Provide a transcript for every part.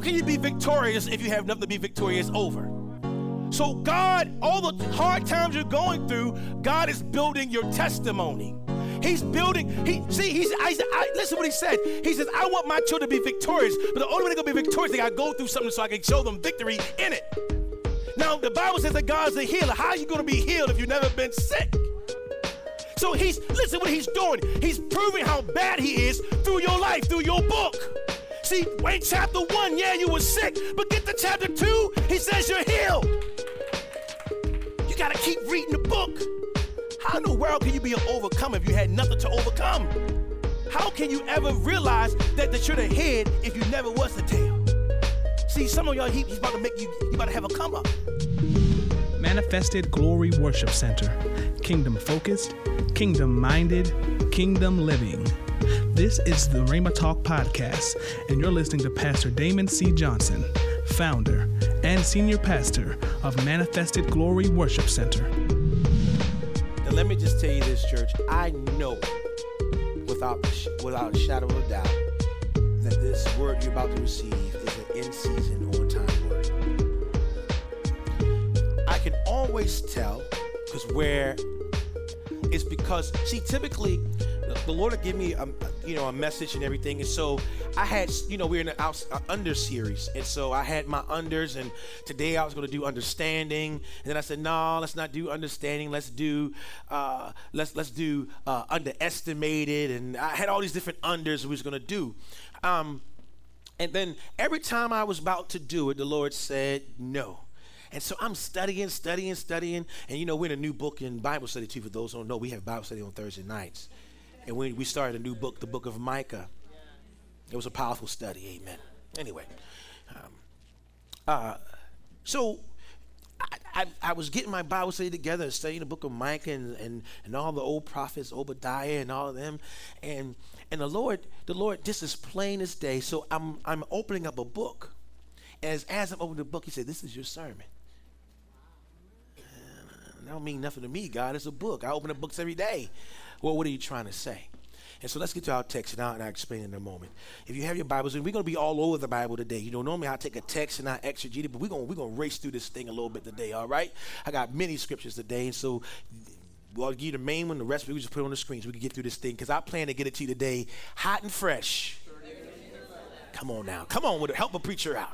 How can you be victorious if you have nothing to be victorious over? So, God, all the hard times you're going through, God is building your testimony. He's building. He see. He's. I, I, listen what he said. He says, "I want my children to be victorious, but the only way they're gonna be victorious, they gotta go through something so I can show them victory in it." Now, the Bible says that God's a healer. How are you gonna be healed if you've never been sick? So he's listen what he's doing. He's proving how bad he is through your life, through your book. See, wait, chapter one, yeah, you were sick, but get to chapter two, he says you're healed. You gotta keep reading the book. How in the world can you be an overcomer if you had nothing to overcome? How can you ever realize that, that you're the head if you never was the tail? See, some of y'all, he, he's about to make you, you about to have a come up. Manifested Glory Worship Center. Kingdom focused, kingdom minded, kingdom living. This is the Rhema Talk Podcast, and you're listening to Pastor Damon C. Johnson, founder and senior pastor of Manifested Glory Worship Center. And let me just tell you this, church. I know without, without a shadow of a doubt that this word you're about to receive is an in season, on time word. I can always tell because where it's because, see, typically the Lord would give me a, you know a message and everything, and so I had you know we're in an out, uh, under series, and so I had my unders, and today I was going to do understanding, and then I said no, let's not do understanding, let's do uh, let's let's do uh, underestimated, and I had all these different unders we was going to do. Um, and then every time I was about to do it, the Lord said no. And so I'm studying, studying, studying. And you know, we're in a new book in Bible study too. For those who don't know, we have Bible study on Thursday nights. And when we started a new book, the book of Micah, it was a powerful study. Amen. Anyway, um, uh, so I, I, I, was getting my Bible study together and studying the book of Micah and, and, and all the old prophets, Obadiah and all of them. And and the Lord, the Lord, just as plain as day. So I'm I'm opening up a book. As as I'm opening the book, he said, This is your sermon. That don't mean nothing to me, God. It's a book. I open up books every day. Well, what are you trying to say? And so let's get to our text now, and I'll explain in a moment. If you have your Bibles, and we're going to be all over the Bible today. You know, normally I take a text and I exegete it, but we're going we're to race through this thing a little bit today. All right? I got many scriptures today, and so I'll give you the main one. The rest we just put on the screen so we can get through this thing. Because I plan to get it to you today, hot and fresh. Come on now, come on with it. Help a preacher out.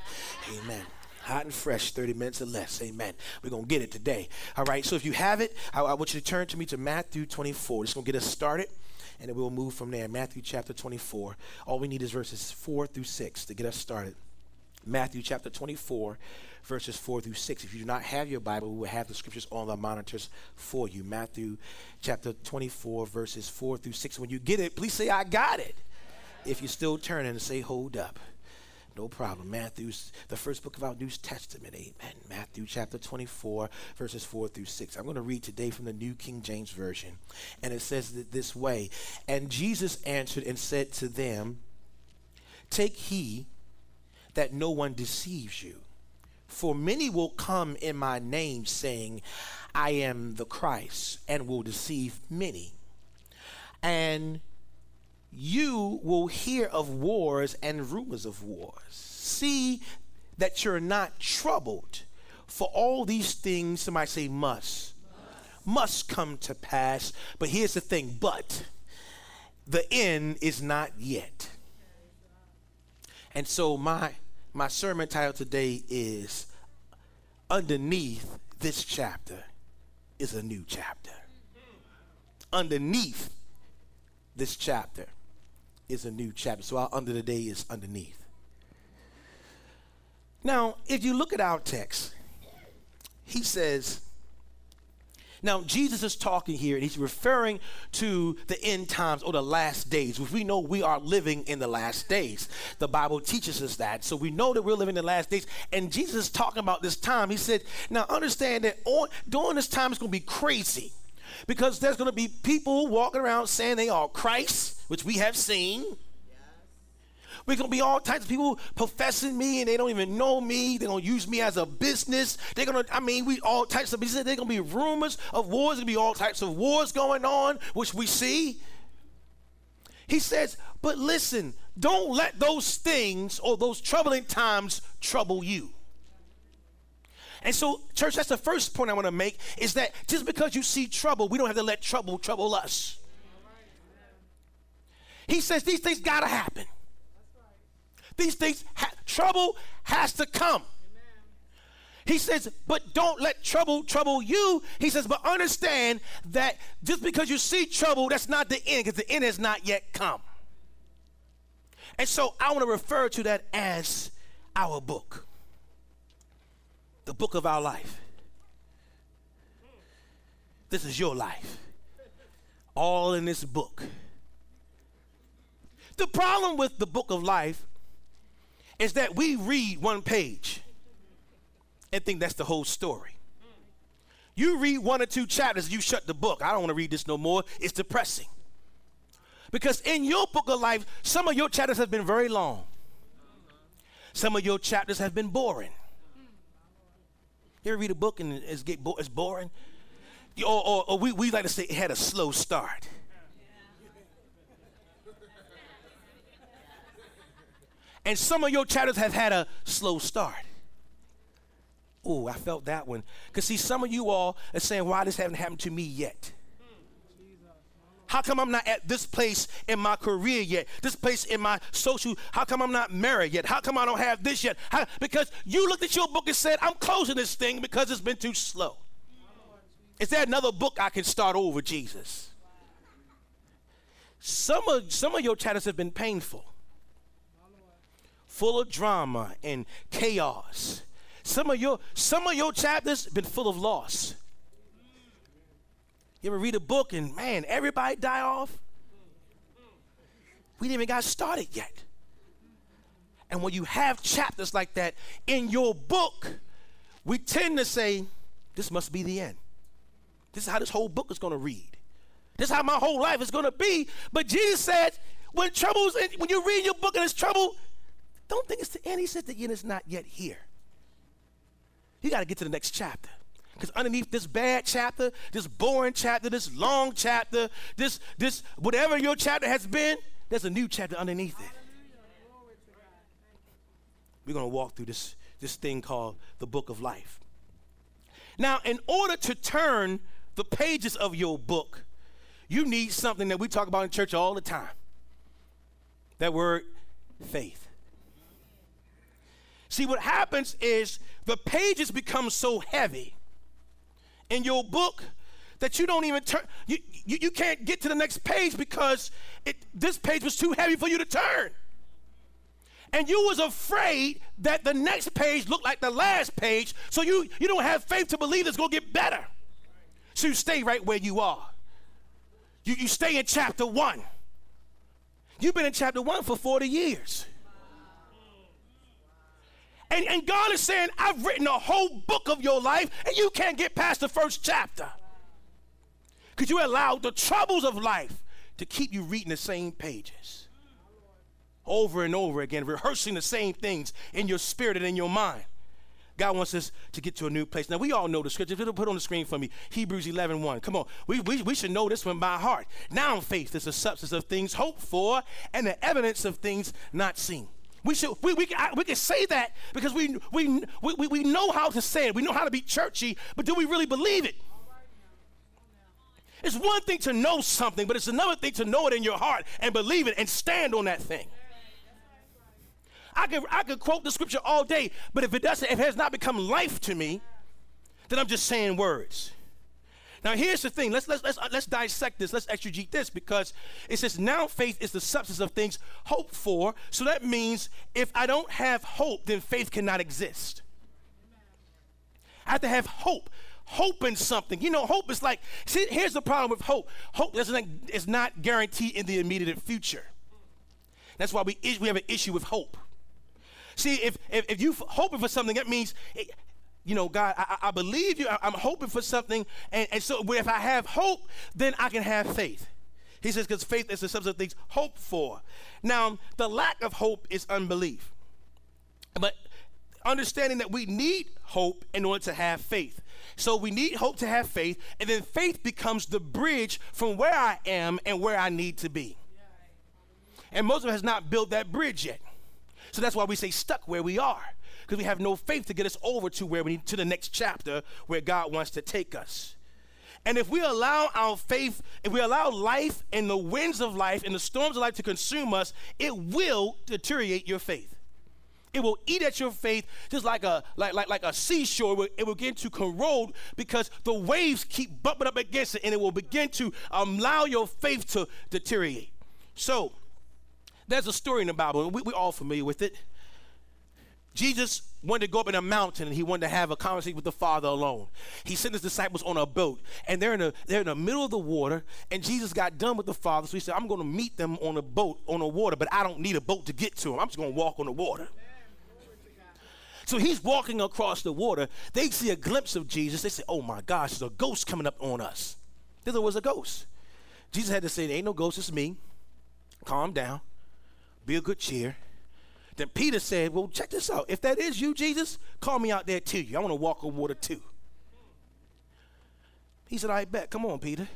Amen hot and fresh, 30 minutes or less. Amen. We're going to get it today. All right. So if you have it, I, I want you to turn to me to Matthew 24. It's going to get us started, and then we'll move from there. Matthew chapter 24. All we need is verses 4 through 6 to get us started. Matthew chapter 24, verses 4 through 6. If you do not have your Bible, we will have the scriptures on the monitors for you. Matthew chapter 24, verses 4 through 6. When you get it, please say, I got it. If you're still turning, say, hold up. No problem. Matthew's the first book of our New Testament. Amen. Matthew chapter 24, verses 4 through 6. I'm going to read today from the New King James Version. And it says it this way And Jesus answered and said to them, Take heed that no one deceives you. For many will come in my name, saying, I am the Christ, and will deceive many. And you will hear of wars and rumors of wars. See that you're not troubled, for all these things, somebody say must, must, must come to pass. But here's the thing, but the end is not yet. And so my my sermon title today is underneath this chapter is a new chapter. Underneath this chapter is a new chapter. So our under the day is underneath. Now, if you look at our text, he says, now, Jesus is talking here and he's referring to the end times or the last days, which we know we are living in the last days. The Bible teaches us that. So we know that we're living in the last days. And Jesus is talking about this time. He said, Now understand that on, during this time it's going to be crazy because there's going to be people walking around saying they are Christ, which we have seen. We're going to be all types of people professing me and they don't even know me. They're going to use me as a business. They're going to, I mean, we all types of business. They're going to be rumors of wars. There's going to be all types of wars going on, which we see. He says, but listen, don't let those things or those troubling times trouble you. And so, church, that's the first point I want to make is that just because you see trouble, we don't have to let trouble trouble us. He says these things got to happen. These things, ha- trouble has to come. He says, but don't let trouble trouble you. He says, but understand that just because you see trouble, that's not the end, because the end has not yet come. And so I want to refer to that as our book, the book of our life. This is your life, all in this book. The problem with the book of life is that we read one page and think that's the whole story. You read one or two chapters, you shut the book. I don't want to read this no more. It's depressing. Because in your book of life, some of your chapters have been very long. Some of your chapters have been boring. You ever read a book and it's, get bo- it's boring? Or, or, or we, we like to say it had a slow start. And some of your chapters have had a slow start. Oh, I felt that one. Because see, some of you all are saying, why this haven't happened to me yet? How come I'm not at this place in my career yet? This place in my social, how come I'm not married yet? How come I don't have this yet? How, because you looked at your book and said, I'm closing this thing because it's been too slow. Is there another book I can start over, Jesus? Some of, some of your chapters have been painful full of drama and chaos. Some of your some of your chapters have been full of loss. You ever read a book and man, everybody die off? We didn't even got started yet. And when you have chapters like that in your book, we tend to say, this must be the end. This is how this whole book is going to read. This is how my whole life is going to be. But Jesus said, when troubles, when you read your book and it's trouble, don't think it's the end. He said the end is not yet here. You got to get to the next chapter. Because underneath this bad chapter, this boring chapter, this long chapter, this, this, whatever your chapter has been, there's a new chapter underneath it. We're going to walk through this, this thing called the book of life. Now, in order to turn the pages of your book, you need something that we talk about in church all the time. That word, faith. See, what happens is the pages become so heavy in your book that you don't even turn, you, you, you can't get to the next page because it, this page was too heavy for you to turn. And you was afraid that the next page looked like the last page, so you, you don't have faith to believe it's to get better. So you stay right where you are. You, you stay in chapter one. You've been in chapter one for 40 years. And, and God is saying, I've written a whole book of your life, and you can't get past the first chapter. Because you allowed the troubles of life to keep you reading the same pages over and over again, rehearsing the same things in your spirit and in your mind. God wants us to get to a new place. Now, we all know the scripture. It'll put on the screen for me, Hebrews 11 1. Come on. We, we, we should know this one by heart. Now, faith is the substance of things hoped for and the evidence of things not seen. We should we, we, can, we can say that because we, we, we, we know how to say it. We know how to be churchy, but do we really believe it? It's one thing to know something, but it's another thing to know it in your heart and believe it and stand on that thing. I could, I could quote the scripture all day, but if it doesn't, if it has not become life to me, then I'm just saying words. Now here's the thing. Let's let's let's uh, let's dissect this. Let's exegete this because it says now faith is the substance of things hoped for. So that means if I don't have hope, then faith cannot exist. I have to have hope. Hope in something. You know, hope is like, see, here's the problem with hope. Hope not, is not guaranteed in the immediate future. That's why we, we have an issue with hope. See, if, if, if you hoping for something, that means, you know, God, I, I believe you. I, am hoping for something. And, and so if I have hope, then I can have faith. He says, because faith is the substance of things hoped for. Now, the lack of hope is unbelief. But understanding that we need hope in order to have faith. So we need hope to have faith, and then faith becomes the bridge from where I am and where I need to be. And most of us has not built that bridge yet. So that's why we say stuck where we are. Because we have no faith to get us over to where we need to the next chapter where God wants to take us. And if we allow our faith, if we allow life and the winds of life and the storms of life to consume us, it will deteriorate your faith. It will eat at your faith just like a like like, like a seashore. It will, begin to corrode because the waves keep bumping up against it, and it will begin to allow your faith to deteriorate. So there's a story in the Bible, we, we're all familiar with it. Jesus wanted to go up in a mountain and he wanted to have a conversation with the Father alone. He sent his disciples on a boat and they're in, a, they're in the middle of the water and Jesus got done with the Father. So he said, I'm going to meet them on a boat on the water, but I don't need a boat to get to them. I'm just going to walk on the water. So he's walking across the water. They see a glimpse of Jesus. They say, Oh my gosh, there's a ghost coming up on us. There was a ghost. Jesus had to say, There ain't no ghost, it's me. Calm down. Be a good cheer. Then Peter said, Well, check this out. If that is you, Jesus, call me out there to you. I want to walk on water too. He said, I bet. Come on, Peter.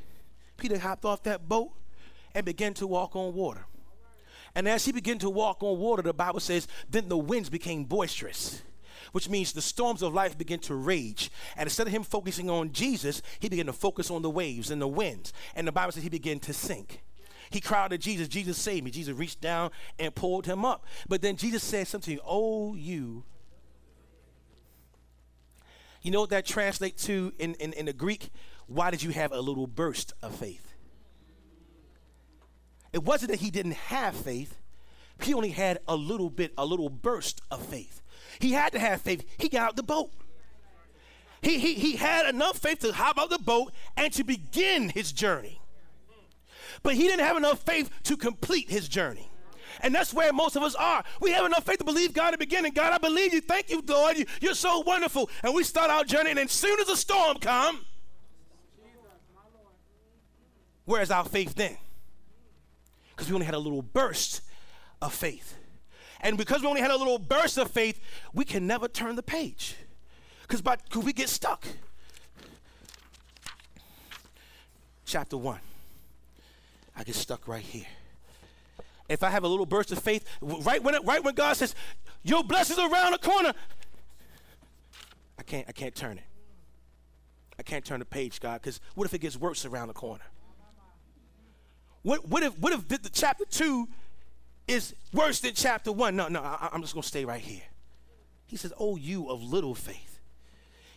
Peter hopped off that boat and began to walk on water. And as he began to walk on water, the Bible says, then the winds became boisterous which means the storms of life began to rage. And instead of him focusing on Jesus, he began to focus on the waves and the winds. And the Bible says he began to sink. He cried to Jesus, Jesus saved me. Jesus reached down and pulled him up. But then Jesus said something, Oh, you. You know what that translates to in, in, in the Greek? Why did you have a little burst of faith? It wasn't that he didn't have faith, he only had a little bit, a little burst of faith. He had to have faith. He got out the boat. He, he, he had enough faith to hop out the boat and to begin his journey. But he didn't have enough faith to complete his journey. And that's where most of us are. We have enough faith to believe God in the beginning. God, I believe you. Thank you, Lord. You, you're so wonderful. And we start our journey, and as soon as the storm comes, where's our faith then? Because we only had a little burst of faith. And because we only had a little burst of faith, we can never turn the page. Because we get stuck. Chapter 1. I get stuck right here. If I have a little burst of faith, right when, right when God says, Your blessings around the corner, I can't, I can't turn it. I can't turn the page, God, because what if it gets worse around the corner? What, what if, what if the, the chapter 2 is worse than chapter one. No, no, I, am just going to stay right here. He says, Oh, you of little faith.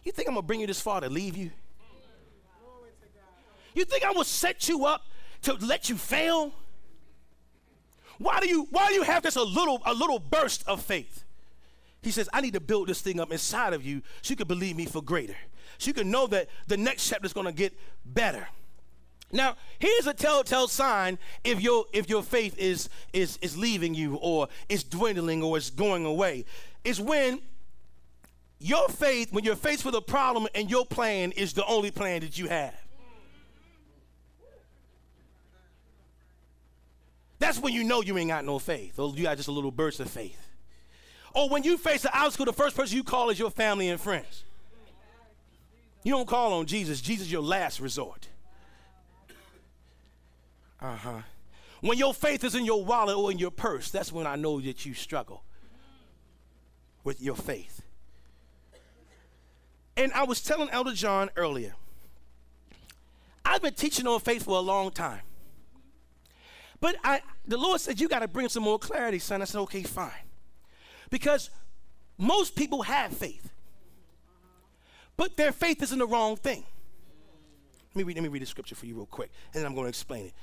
You think I'm going to bring you this far to leave you? You think I will set you up to let you fail? Why do you why do you have this a little a little burst of faith? He says, I need to build this thing up inside of you so you can believe me for greater. So you can know that the next chapter is going to get better. Now, here's a telltale sign if your if your faith is is is leaving you or is dwindling or is going away. Is when your faith, when you're faced with a problem and your plan is the only plan that you have. That's when you know you ain't got no faith, or you got just a little burst of faith. Or when you face an obstacle, the first person you call is your family and friends. You don't call on Jesus. Jesus is your last resort. Uh huh. When your faith is in your wallet or in your purse, that's when I know that you struggle with your faith. And I was telling Elder John earlier, I've been teaching on faith for a long time. But I, the Lord said, You got to bring some more clarity, son. I said, Okay, fine. Because most people have faith, but their faith is in the wrong thing. Let me read, let me read the scripture for you real quick, and then I'm going to explain it.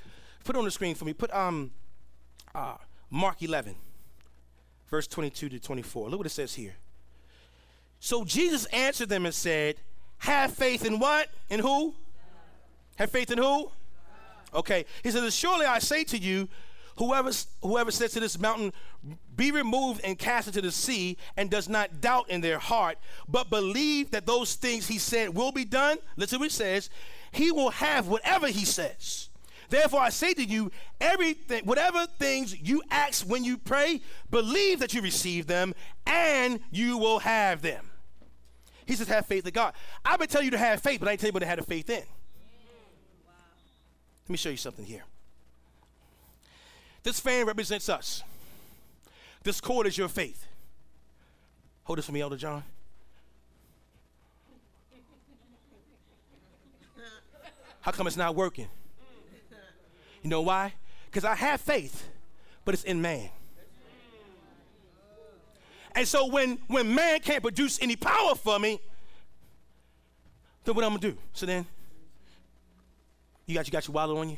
Put on the screen for me. Put um, uh, Mark 11, verse 22 to 24. Look what it says here. So Jesus answered them and said, Have faith in what? In who? Have faith in who? Okay. He says, Surely I say to you, whoever, whoever says to this mountain, Be removed and cast into the sea, and does not doubt in their heart, but believe that those things he said will be done, listen to what it says, he will have whatever he says. Therefore, I say to you, everything, whatever things you ask when you pray, believe that you receive them, and you will have them. He says, have faith in God. I've been telling you to have faith, but I ain't telling you what to have the faith in. Let me show you something here. This fan represents us. This cord is your faith. Hold this for me, Elder John. How come it's not working? You know why? Because I have faith, but it's in man. And so when, when man can't produce any power for me, then what I'm gonna do? So then, you got you got your wallet on you?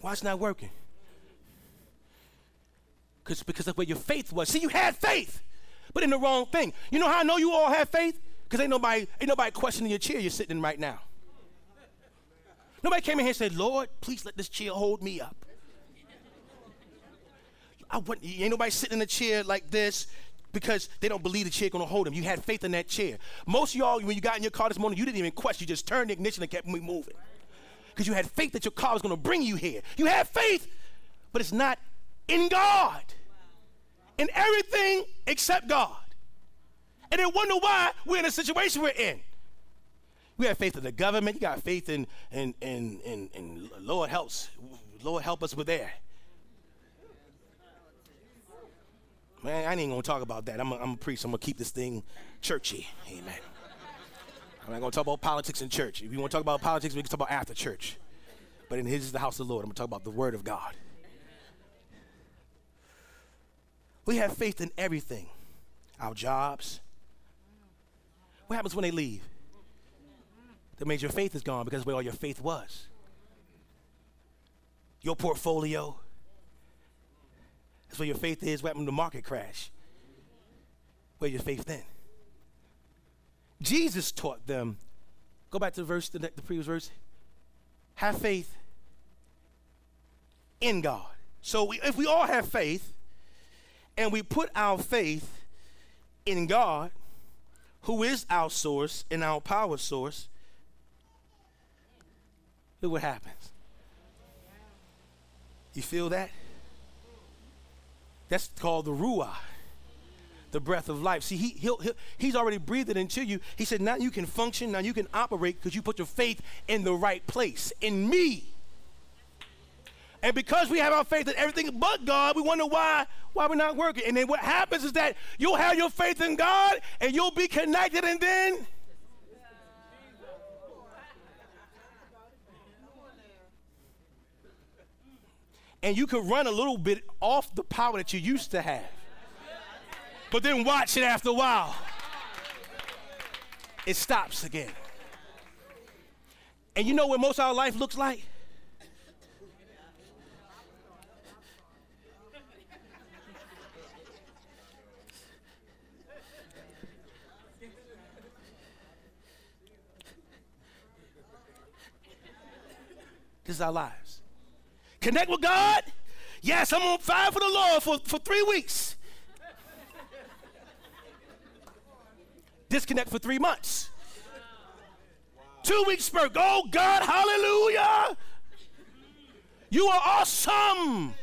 Why it's not working? Because because that's where your faith was. See, you had faith, but in the wrong thing. You know how I know you all have faith? Because ain't nobody ain't nobody questioning your chair you're sitting in right now. Nobody came in here and said, Lord, please let this chair hold me up. I want, ain't nobody sitting in a chair like this because they don't believe the chair gonna hold them. You had faith in that chair. Most of y'all, when you got in your car this morning, you didn't even question. You just turned the ignition and kept me moving because you had faith that your car was gonna bring you here. You had faith, but it's not in God, in everything except God. And then wonder why we're in the situation we're in. We have faith in the government. You got faith in in in in, in Lord helps. Lord help us with that. Man, I ain't even gonna talk about that. I'm a, I'm a priest. I'm gonna keep this thing churchy. Amen. I'm not gonna talk about politics in church. If you want to talk about politics, we can talk about after church. But in His is the house of the Lord. I'm gonna talk about the Word of God. We have faith in everything. Our jobs. What happens when they leave? That means your faith is gone because where all your faith was. Your portfolio. That's where your faith is. What happened to the market crash? Where your faith then? Jesus taught them. Go back to the verse, the, the previous verse. Have faith in God. So we, if we all have faith and we put our faith in God, who is our source and our power source, look what happens. You feel that? That's called the Ruah, the breath of life. See, he, he'll, he'll, he's already breathed it into you. He said, now you can function, now you can operate because you put your faith in the right place, in me. And because we have our faith in everything but God, we wonder why why we're not working. And then what happens is that you'll have your faith in God and you'll be connected and then and you can run a little bit off the power that you used to have. But then watch it after a while. It stops again. And you know what most of our life looks like? This is our lives. Connect with God. Yes, I'm on fire for the Lord for, for three weeks. Disconnect for three months. Two weeks spurt. Oh God, hallelujah. You are awesome.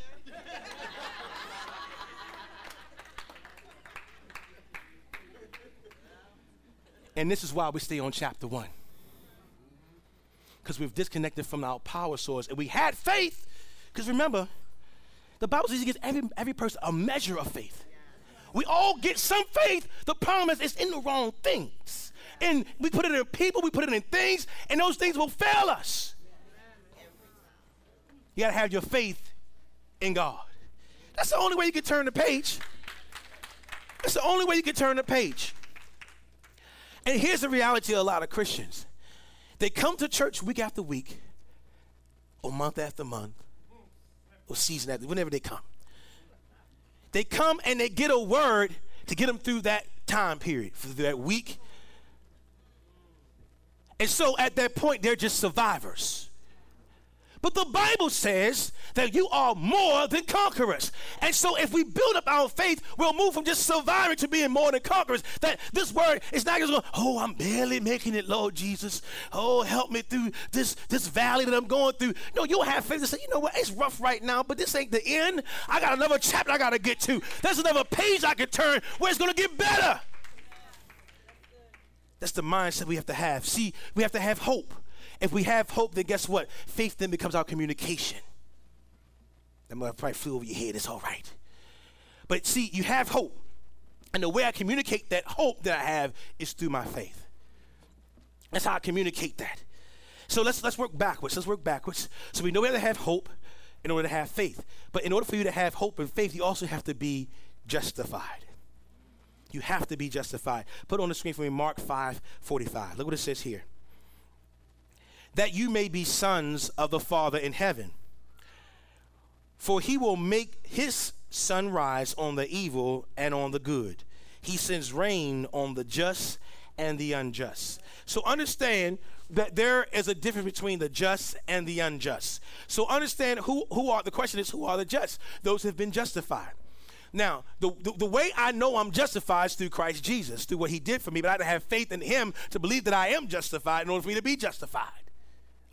and this is why we stay on chapter one because we've disconnected from our power source and we had faith. Because remember, the Bible says He gives every, every person a measure of faith. We all get some faith. The problem is it's in the wrong things. And we put it in people, we put it in things, and those things will fail us. You got to have your faith in God. That's the only way you can turn the page. That's the only way you can turn the page. And here's the reality of a lot of Christians they come to church week after week, or month after month, or season after, whenever they come. They come and they get a word to get them through that time period, for that week. And so at that point, they're just survivors. But the Bible says that you are more than conquerors. And so if we build up our faith, we'll move from just surviving to being more than conquerors. That this word is not just going, oh, I'm barely making it, Lord Jesus. Oh, help me through this, this valley that I'm going through. No, you'll have faith to say, you know what, it's rough right now, but this ain't the end. I got another chapter I got to get to. There's another page I can turn where it's going to get better. That's the mindset we have to have. See, we have to have hope. If we have hope, then guess what? Faith then becomes our communication. That might probably flew over your head. It's all right. But see, you have hope. And the way I communicate that hope that I have is through my faith. That's how I communicate that. So let's let's work backwards. Let's work backwards. So we know we have to have hope in order to have faith. But in order for you to have hope and faith, you also have to be justified. You have to be justified. Put on the screen for me Mark 5 45. Look what it says here. That you may be sons of the Father in heaven. For he will make his sun rise on the evil and on the good. He sends rain on the just and the unjust. So understand that there is a difference between the just and the unjust. So understand who, who are, the question is, who are the just? Those who have been justified. Now, the, the, the, way I know I'm justified is through Christ Jesus, through what he did for me, but I have to have faith in him to believe that I am justified in order for me to be justified.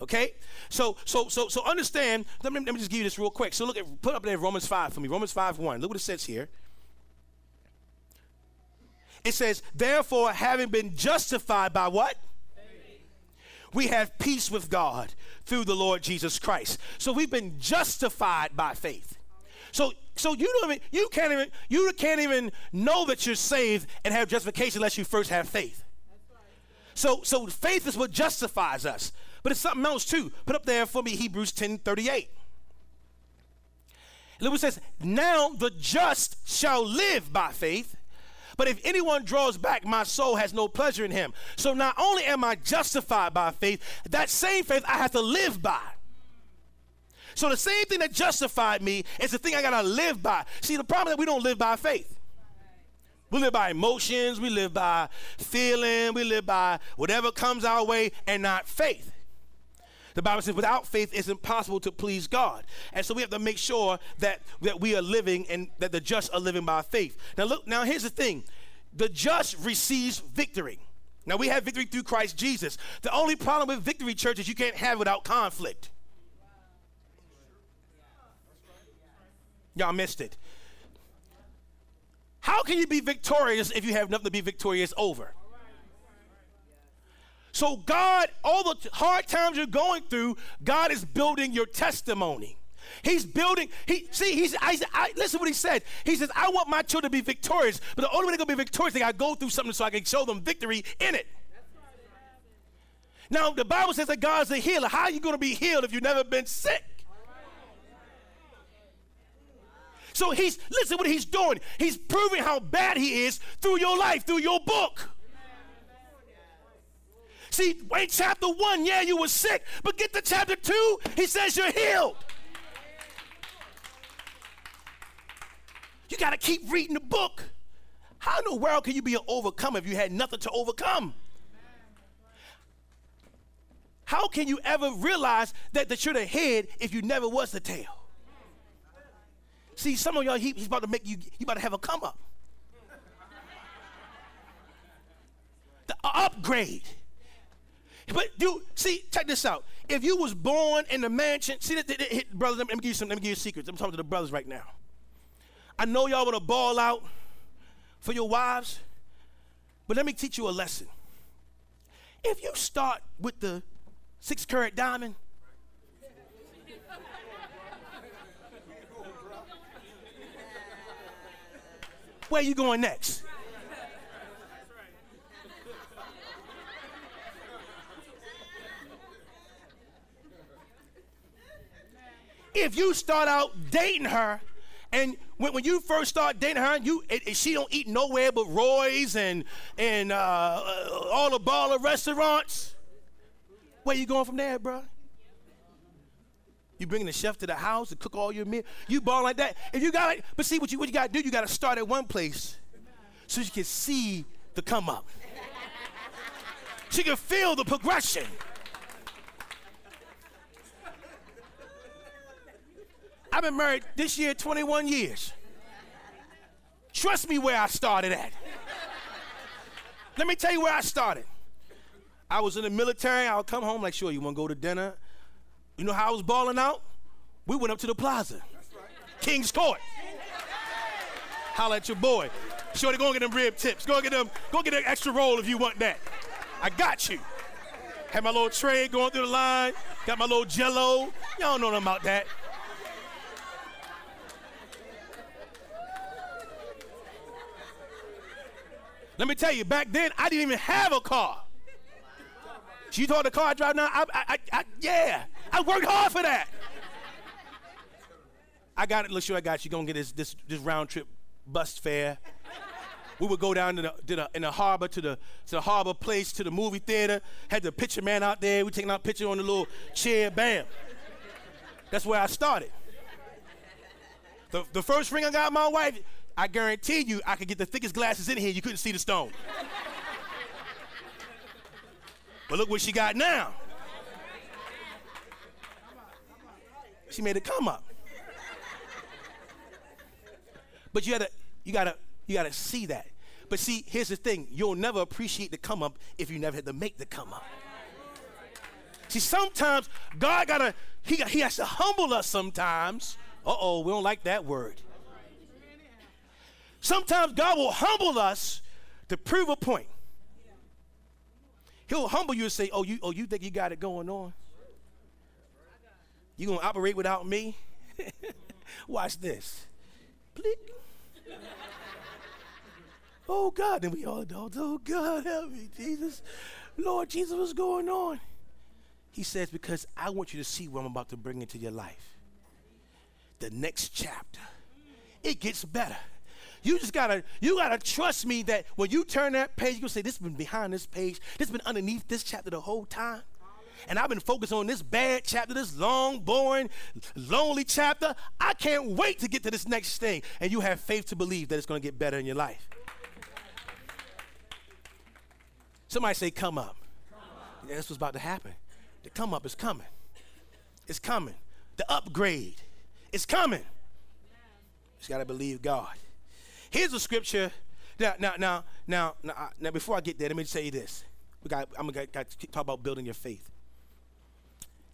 Okay? So so so so understand, let me, let me just give you this real quick. So look at put up there Romans 5 for me. Romans 5 1. Look what it says here. It says, therefore, having been justified by what? we have peace with God through the Lord Jesus Christ. So we've been justified by faith. So so you don't even you can't even you can't even know that you're saved and have justification unless you first have faith. So so faith is what justifies us. But it's something else too. Put up there for me Hebrews 10 38. Look says, Now the just shall live by faith. But if anyone draws back, my soul has no pleasure in him. So not only am I justified by faith, that same faith I have to live by. So the same thing that justified me is the thing I gotta live by. See, the problem is that we don't live by faith. We live by emotions, we live by feeling, we live by whatever comes our way and not faith. The Bible says without faith it's impossible to please God. And so we have to make sure that, that we are living and that the just are living by faith. Now look, now here's the thing. The just receives victory. Now we have victory through Christ Jesus. The only problem with victory, church, is you can't have without conflict. Y'all missed it. How can you be victorious if you have nothing to be victorious over? So, God, all the hard times you're going through, God is building your testimony. He's building. He see. He's. I, I, listen what he said. He says, "I want my children to be victorious, but the only way they're gonna be victorious, is they gotta go through something so I can show them victory in it." Now the Bible says that God's a healer. How are you gonna be healed if you've never been sick? So he's listen what he's doing. He's proving how bad he is through your life, through your book. See, wait, chapter one, yeah, you were sick, but get to chapter two, he says you're healed. You got to keep reading the book. How in the world can you be an overcomer if you had nothing to overcome? How can you ever realize that, that you're the head if you never was the tail? See, some of y'all, he, he's about to make you, he about to have a come up. The upgrade. But you see, check this out. If you was born in the mansion, see that, that, brothers. Let me give you some. Let me give you secrets. I'm talking to the brothers right now. I know y'all want to ball out for your wives, but let me teach you a lesson. If you start with the six carat diamond, where you going next? If you start out dating her, and when, when you first start dating her, you she don't eat nowhere but Roy's and and uh, uh, all the baller restaurants. Where you going from there, bro? You bringing the chef to the house to cook all your meals. You ball like that. If you got, but see what you what you got to do. You got to start at one place, so you can see the come up. She can feel the progression. I've been married this year 21 years. Trust me where I started at. Let me tell you where I started. I was in the military. I would come home like, sure, you want to go to dinner? You know how I was balling out? We went up to the plaza, right. King's Court. Holla at your boy. Shorty, go and get them rib tips. Go get them. Go get an extra roll if you want that. I got you. Had my little tray going through the line, got my little jello. Y'all know nothing about that. Let me tell you, back then I didn't even have a car. She thought the car I drive now? I, I, I, yeah, I worked hard for that. I got it. Look, sure I got you. Gonna get this this this round trip bus fare. We would go down to the, to the in the harbor to the to the harbor place to the movie theater. Had the picture man out there. We taking our picture on the little chair. Bam. That's where I started. The, the first ring I got my wife, I guarantee you, I could get the thickest glasses in here. You couldn't see the stone. but look what she got now. She made it come up. But you gotta, you gotta, you gotta see that. But see, here's the thing: you'll never appreciate the come up if you never had to make the come up. See, sometimes God gotta, he, he has to humble us sometimes. Uh oh, we don't like that word. Sometimes God will humble us to prove a point. He'll humble you and say, "Oh, you, oh, you think you got it going on? You gonna operate without me? Watch this. Oh God, then we all adults. Oh God, help me, Jesus. Lord Jesus, what's going on? He says, because I want you to see what I'm about to bring into your life. The next chapter. It gets better. You just gotta, you gotta trust me that when you turn that page, you'll say, This has been behind this page, this has been underneath this chapter the whole time. And I've been focused on this bad chapter, this long, boring, lonely chapter. I can't wait to get to this next thing. And you have faith to believe that it's gonna get better in your life. Somebody say, Come up. Come up. Yeah, that's what's about to happen. The come up is coming. It's coming. The upgrade is coming. You just got to believe God. Here's a scripture. Now, now, now, now, now, now, before I get there, let me say this. We got, I'm gonna got to talk about building your faith.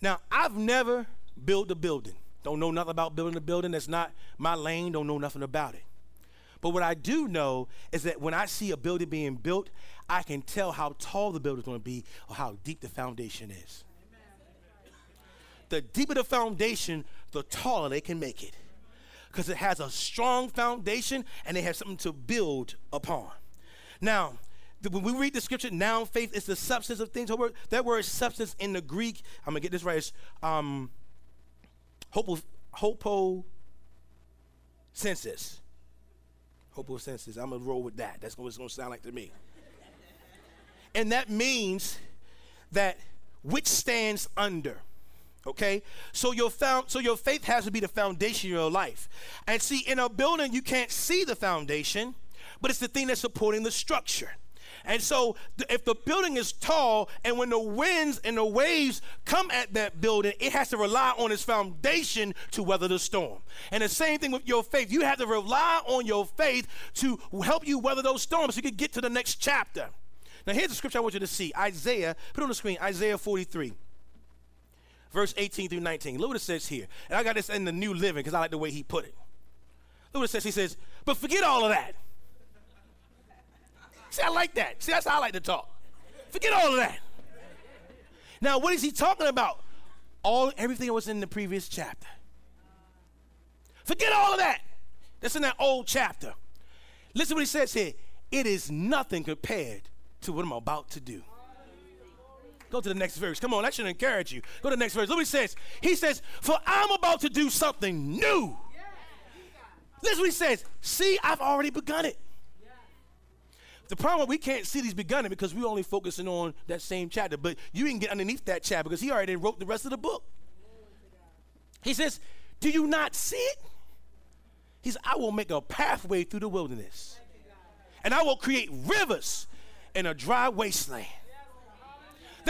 Now, I've never built a building. Don't know nothing about building a building. That's not my lane. Don't know nothing about it. But what I do know is that when I see a building being built, I can tell how tall the building's going to be or how deep the foundation is the deeper the foundation, the taller they can make it. Because it has a strong foundation and they have something to build upon. Now, when we read the scripture, noun faith is the substance of things. That word, substance in the Greek, I'm gonna get this right, is um, hopo, hopo senses. Hopo senses. I'm gonna roll with that. That's what it's gonna sound like to me. and that means that which stands under. Okay? So your found so your faith has to be the foundation of your life. And see, in a building, you can't see the foundation, but it's the thing that's supporting the structure. And so, th- if the building is tall, and when the winds and the waves come at that building, it has to rely on its foundation to weather the storm. And the same thing with your faith. You have to rely on your faith to help you weather those storms so you can get to the next chapter. Now, here's the scripture I want you to see Isaiah, put on the screen, Isaiah 43 verse 18 through 19. Look what it says here. And I got this in the New Living because I like the way he put it. Look what it says. He says, but forget all of that. See, I like that. See, that's how I like to talk. Forget all of that. Now, what is he talking about? All everything that was in the previous chapter. Forget all of that. That's in that old chapter. Listen what he says here. It is nothing compared to what I'm about to do. Go to the next verse. Come on, that should encourage you. Go to the next verse. Look what he says. He says, For I'm about to do something new. Listen what he says. See, I've already begun it. The problem we can't see these begun it because we're only focusing on that same chapter. But you can get underneath that chapter because he already wrote the rest of the book. He says, Do you not see it? He says, I will make a pathway through the wilderness. And I will create rivers in a dry wasteland.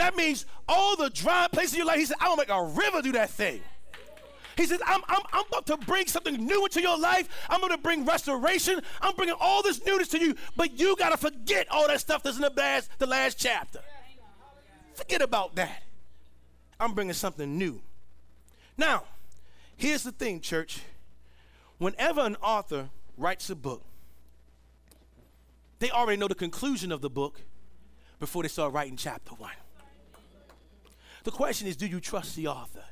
That means all the dry places in your life, he said, I'm gonna make a river do that thing. He says, I'm, I'm, I'm about to bring something new into your life. I'm going to bring restoration. I'm bringing all this newness to you, but you got to forget all that stuff that's in the last, the last chapter. Forget about that. I'm bringing something new. Now, here's the thing, church. Whenever an author writes a book, they already know the conclusion of the book before they start writing chapter one. The question is do you trust the author?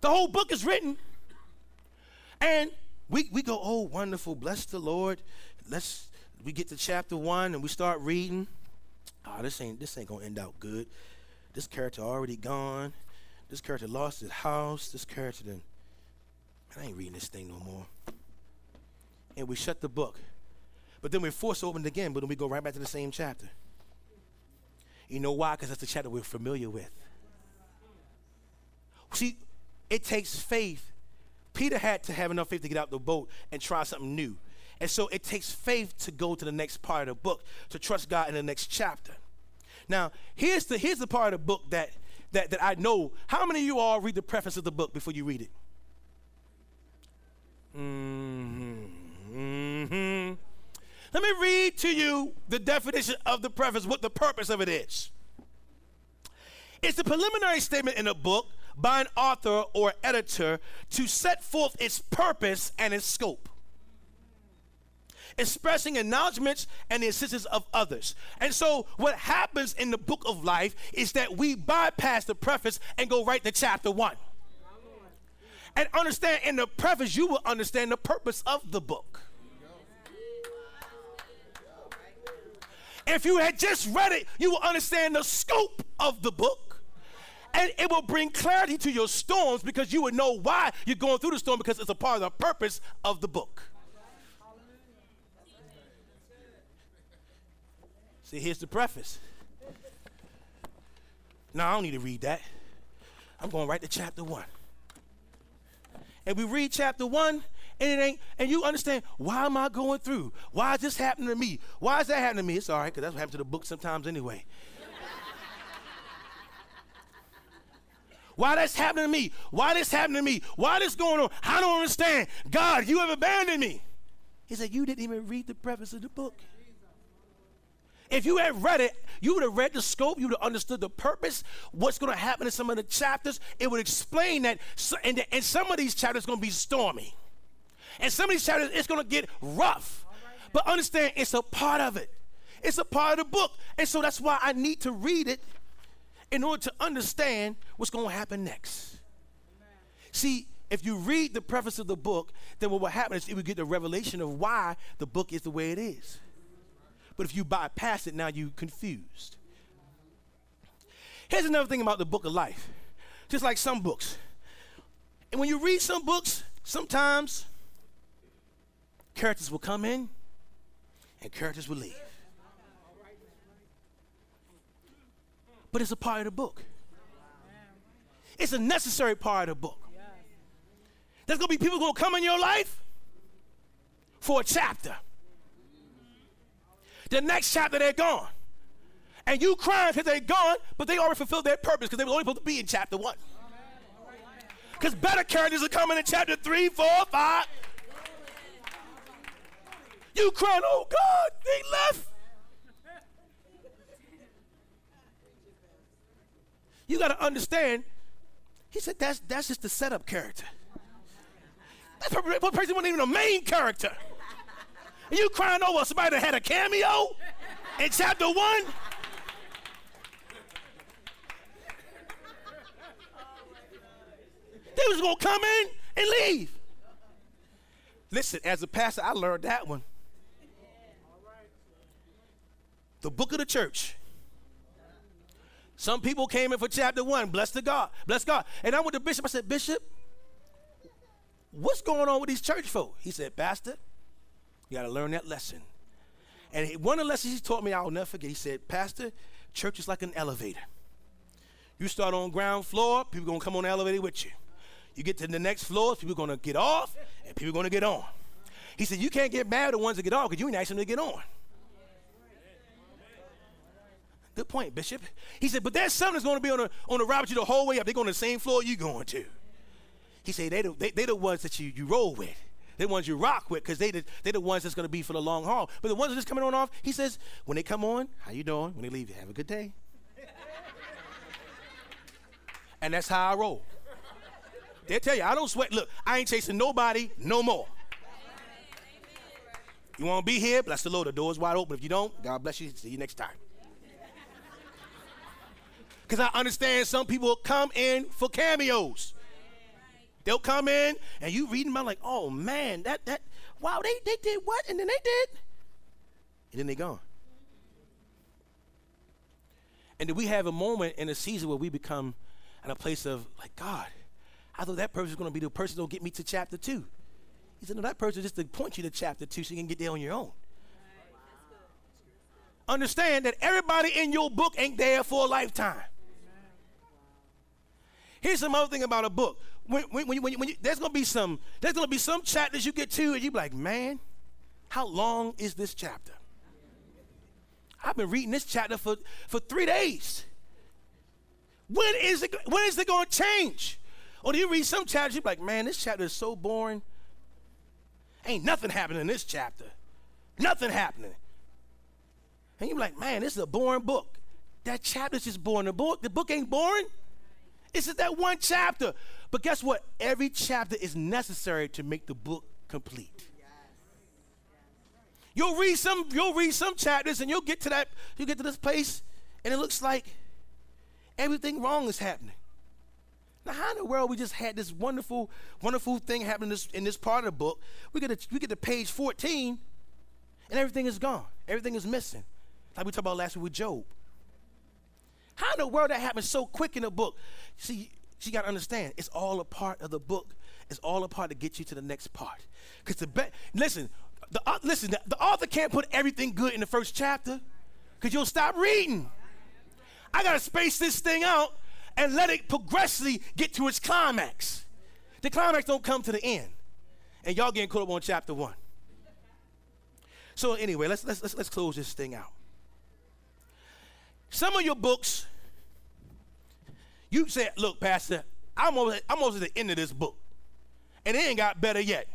The whole book is written. And we, we go, oh, wonderful, bless the Lord. Let's we get to chapter one and we start reading. Oh, this ain't this ain't gonna end out good. This character already gone. This character lost his house. This character then I ain't reading this thing no more. And we shut the book. But then we're forced to open it again, but then we go right back to the same chapter. You know why? Because that's the chapter we're familiar with. See, it takes faith. Peter had to have enough faith to get out the boat and try something new. And so it takes faith to go to the next part of the book, to trust God in the next chapter. Now, here's the here's the part of the book that that, that I know. How many of you all read the preface of the book before you read it? Mm-hmm. Mm-hmm. Let me read to you the definition of the preface, what the purpose of it is. It's a preliminary statement in a book by an author or editor to set forth its purpose and its scope expressing acknowledgments and the assistance of others. And so, what happens in the book of life is that we bypass the preface and go right to chapter one. And understand in the preface, you will understand the purpose of the book. If you had just read it, you will understand the scope of the book. And it will bring clarity to your storms because you would know why you're going through the storm because it's a part of the purpose of the book. See, here's the preface. Now, I don't need to read that. I'm going right to chapter one. And we read chapter one, and it ain't, and you understand why am I going through? Why is this happening to me? Why is that happening to me? It's all right, because that's what happens to the book sometimes anyway. Why that's happening to me? Why this happening to me? Why this going on? I don't understand. God, you have abandoned me. He said, You didn't even read the preface of the book. If you had read it, you would have read the scope, you would have understood the purpose, what's going to happen in some of the chapters. It would explain that, and, and some of these chapters going to be stormy. And some of these chapters, it's going to get rough. But understand, it's a part of it. It's a part of the book. And so that's why I need to read it in order to understand what's going to happen next. See, if you read the preface of the book, then what will happen is you will get the revelation of why the book is the way it is. But if you bypass it, now you're confused. Here's another thing about the book of life. Just like some books. And when you read some books, sometimes characters will come in and characters will leave. But it's a part of the book. It's a necessary part of the book. There's gonna be people gonna come in your life for a chapter. The next chapter, they're gone. And you crying because they're gone, but they already fulfilled their purpose because they were only supposed to be in chapter one. Because better characters are coming in chapter three, four, five. You crying, oh God, they left. You got to understand, he said that's, that's just the setup character. That person wasn't even a main character. You crying over somebody that had a cameo in chapter one? They was gonna come in and leave. Listen, as a pastor, I learned that one. The book of the church. Some people came in for chapter one. Bless the God. Bless God. And I went to Bishop. I said, Bishop, what's going on with these church folk? He said, Pastor, you got to learn that lesson. And one of the lessons he taught me, I'll never forget. He said, Pastor, church is like an elevator. You start on ground floor, people gonna come on the elevator with you. You get to the next floor, people gonna get off, and people gonna get on. He said, you can't get mad at the ones that get off because you ain't asking them to get on. Good point, Bishop. He said, but there's some that's going to be on the on the ride with you the whole way up. They're going to the same floor you going to. He said, they the, they, they the ones that you, you roll with. They're the ones you rock with because they the, they're the ones that's going to be for the long haul. But the ones that's coming on off, he says, when they come on, how you doing? When they leave, have a good day. and that's how I roll. They tell you, I don't sweat. Look, I ain't chasing nobody no more. You want to be here? Bless the Lord. The door's wide open. If you don't, God bless you. See you next time. Because I understand some people come in for cameos. They'll come in and you read them like, oh man, that that wow, they they did what? And then they did. And then they gone. And then we have a moment in a season where we become at a place of like, God, I thought that person was going to be the person that'll get me to chapter two. He said, no, that person just to point you to chapter two so you can get there on your own. Understand that everybody in your book ain't there for a lifetime. Here's some other thing about a book. When, when, when, when, you, there's gonna be some there's gonna be some chapters you get to and you be like, man, how long is this chapter? I've been reading this chapter for, for three days. When is it when is it gonna change? Or do you read some chapters, you be like, man, this chapter is so boring. Ain't nothing happening in this chapter. Nothing happening. And you be like, man, this is a boring book. That chapter's just boring. The book, the book ain't boring. It's just that one chapter. But guess what? Every chapter is necessary to make the book complete. You'll read some, you'll read some chapters and you'll get to that, you get to this place, and it looks like everything wrong is happening. Now, how in the world we just had this wonderful, wonderful thing happen in this, in this part of the book? We get to, we get to page 14, and everything is gone. Everything is missing. Like we talked about last week with Job. How in the world that happens so quick in the book? See, you got to understand, it's all a part of the book. It's all a part to get you to the next part. Because the be- listen, the uh, listen, the, the author can't put everything good in the first chapter, because you'll stop reading. I got to space this thing out and let it progressively get to its climax. The climax don't come to the end, and y'all getting caught up on chapter one. So anyway, let's let's let's, let's close this thing out. Some of your books, you say, look, Pastor, I'm almost, I'm almost at the end of this book. And it ain't got better yet.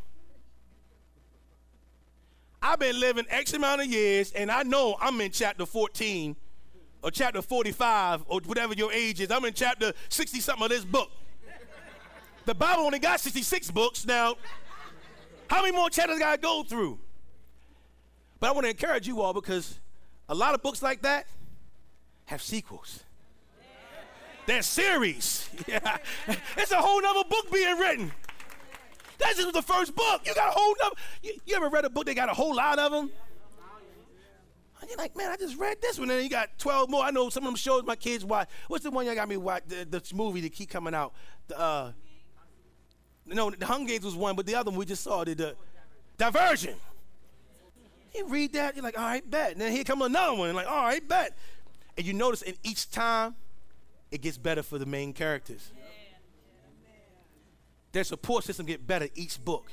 I've been living X amount of years, and I know I'm in chapter 14 or chapter 45 or whatever your age is. I'm in chapter 60 something of this book. The Bible only got 66 books. Now, how many more chapters I got to go through? But I want to encourage you all because a lot of books like that, have sequels. They're series. Yeah. It's a whole nother book being written. That's just the first book. You got a whole nother. You, you ever read a book they got a whole lot of them? And you're like, man, I just read this one, and you got 12 more. I know some of them shows my kids watch. What's the one y'all got me watch? The, the movie that keep coming out. The, uh, no, the Hunger Games was one, but the other one we just saw, the, the Diversion. You read that, you're like, all right, bet. And then here comes another one, and like, all right, bet. And you notice in each time, it gets better for the main characters. Their support system get better each book,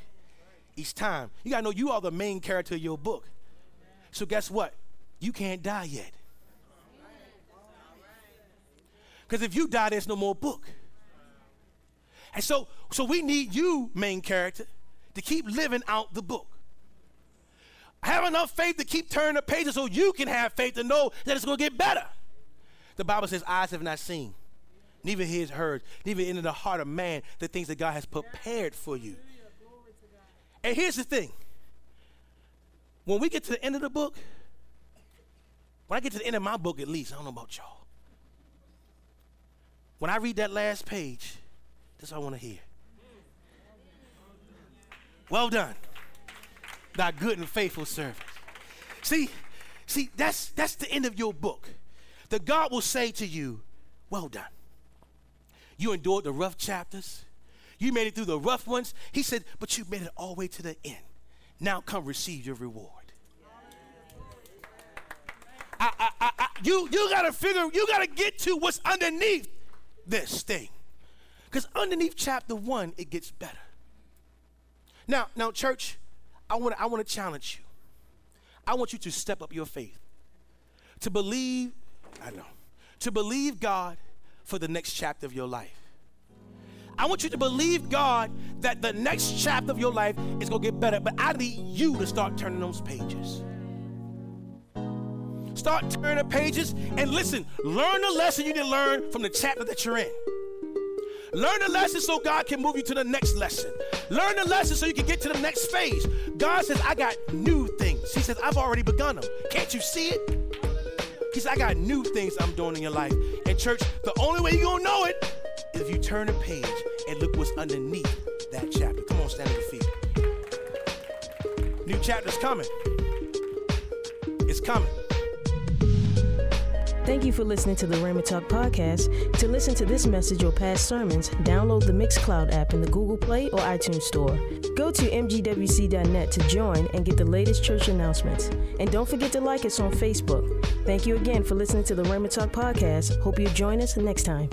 each time. You gotta know you are the main character of your book. So guess what? You can't die yet. Because if you die, there's no more book. And so, so we need you, main character, to keep living out the book. Have enough faith to keep turning the pages so you can have faith to know that it's to get better. The Bible says, Eyes have not seen, neither ears heard, neither into the heart of man the things that God has prepared for you. And here's the thing when we get to the end of the book, when I get to the end of my book, at least, I don't know about y'all. When I read that last page, that's what I want to hear. Well done thy good and faithful servant. See, see, that's that's the end of your book. That God will say to you, Well done. You endured the rough chapters. You made it through the rough ones. He said, but you made it all the way to the end. Now come receive your reward. I, I, I, you you gotta figure, you gotta get to what's underneath this thing. Because underneath chapter one, it gets better. Now, now, church, I want I want to challenge you. I want you to step up your faith. To believe, I know, to believe God for the next chapter of your life. I want you to believe God that the next chapter of your life is going to get better, but I need you to start turning those pages. Start turning the pages and listen, learn the lesson you need to learn from the chapter that you're in. Learn the lesson so God can move you to the next lesson. Learn the lesson so you can get to the next phase. God says, I got new things. He says, I've already begun them. Can't you see it? Said, I got new things I'm doing in your life. And church, the only way you're gonna know it is if you turn a page and look what's underneath that chapter. Come on, stand on your feet. New chapter's coming. It's coming. Thank you for listening to the Rhema Talk podcast. To listen to this message or past sermons, download the Mixcloud app in the Google Play or iTunes Store. Go to mgwc.net to join and get the latest church announcements. And don't forget to like us on Facebook. Thank you again for listening to the Rhema Talk podcast. Hope you join us next time.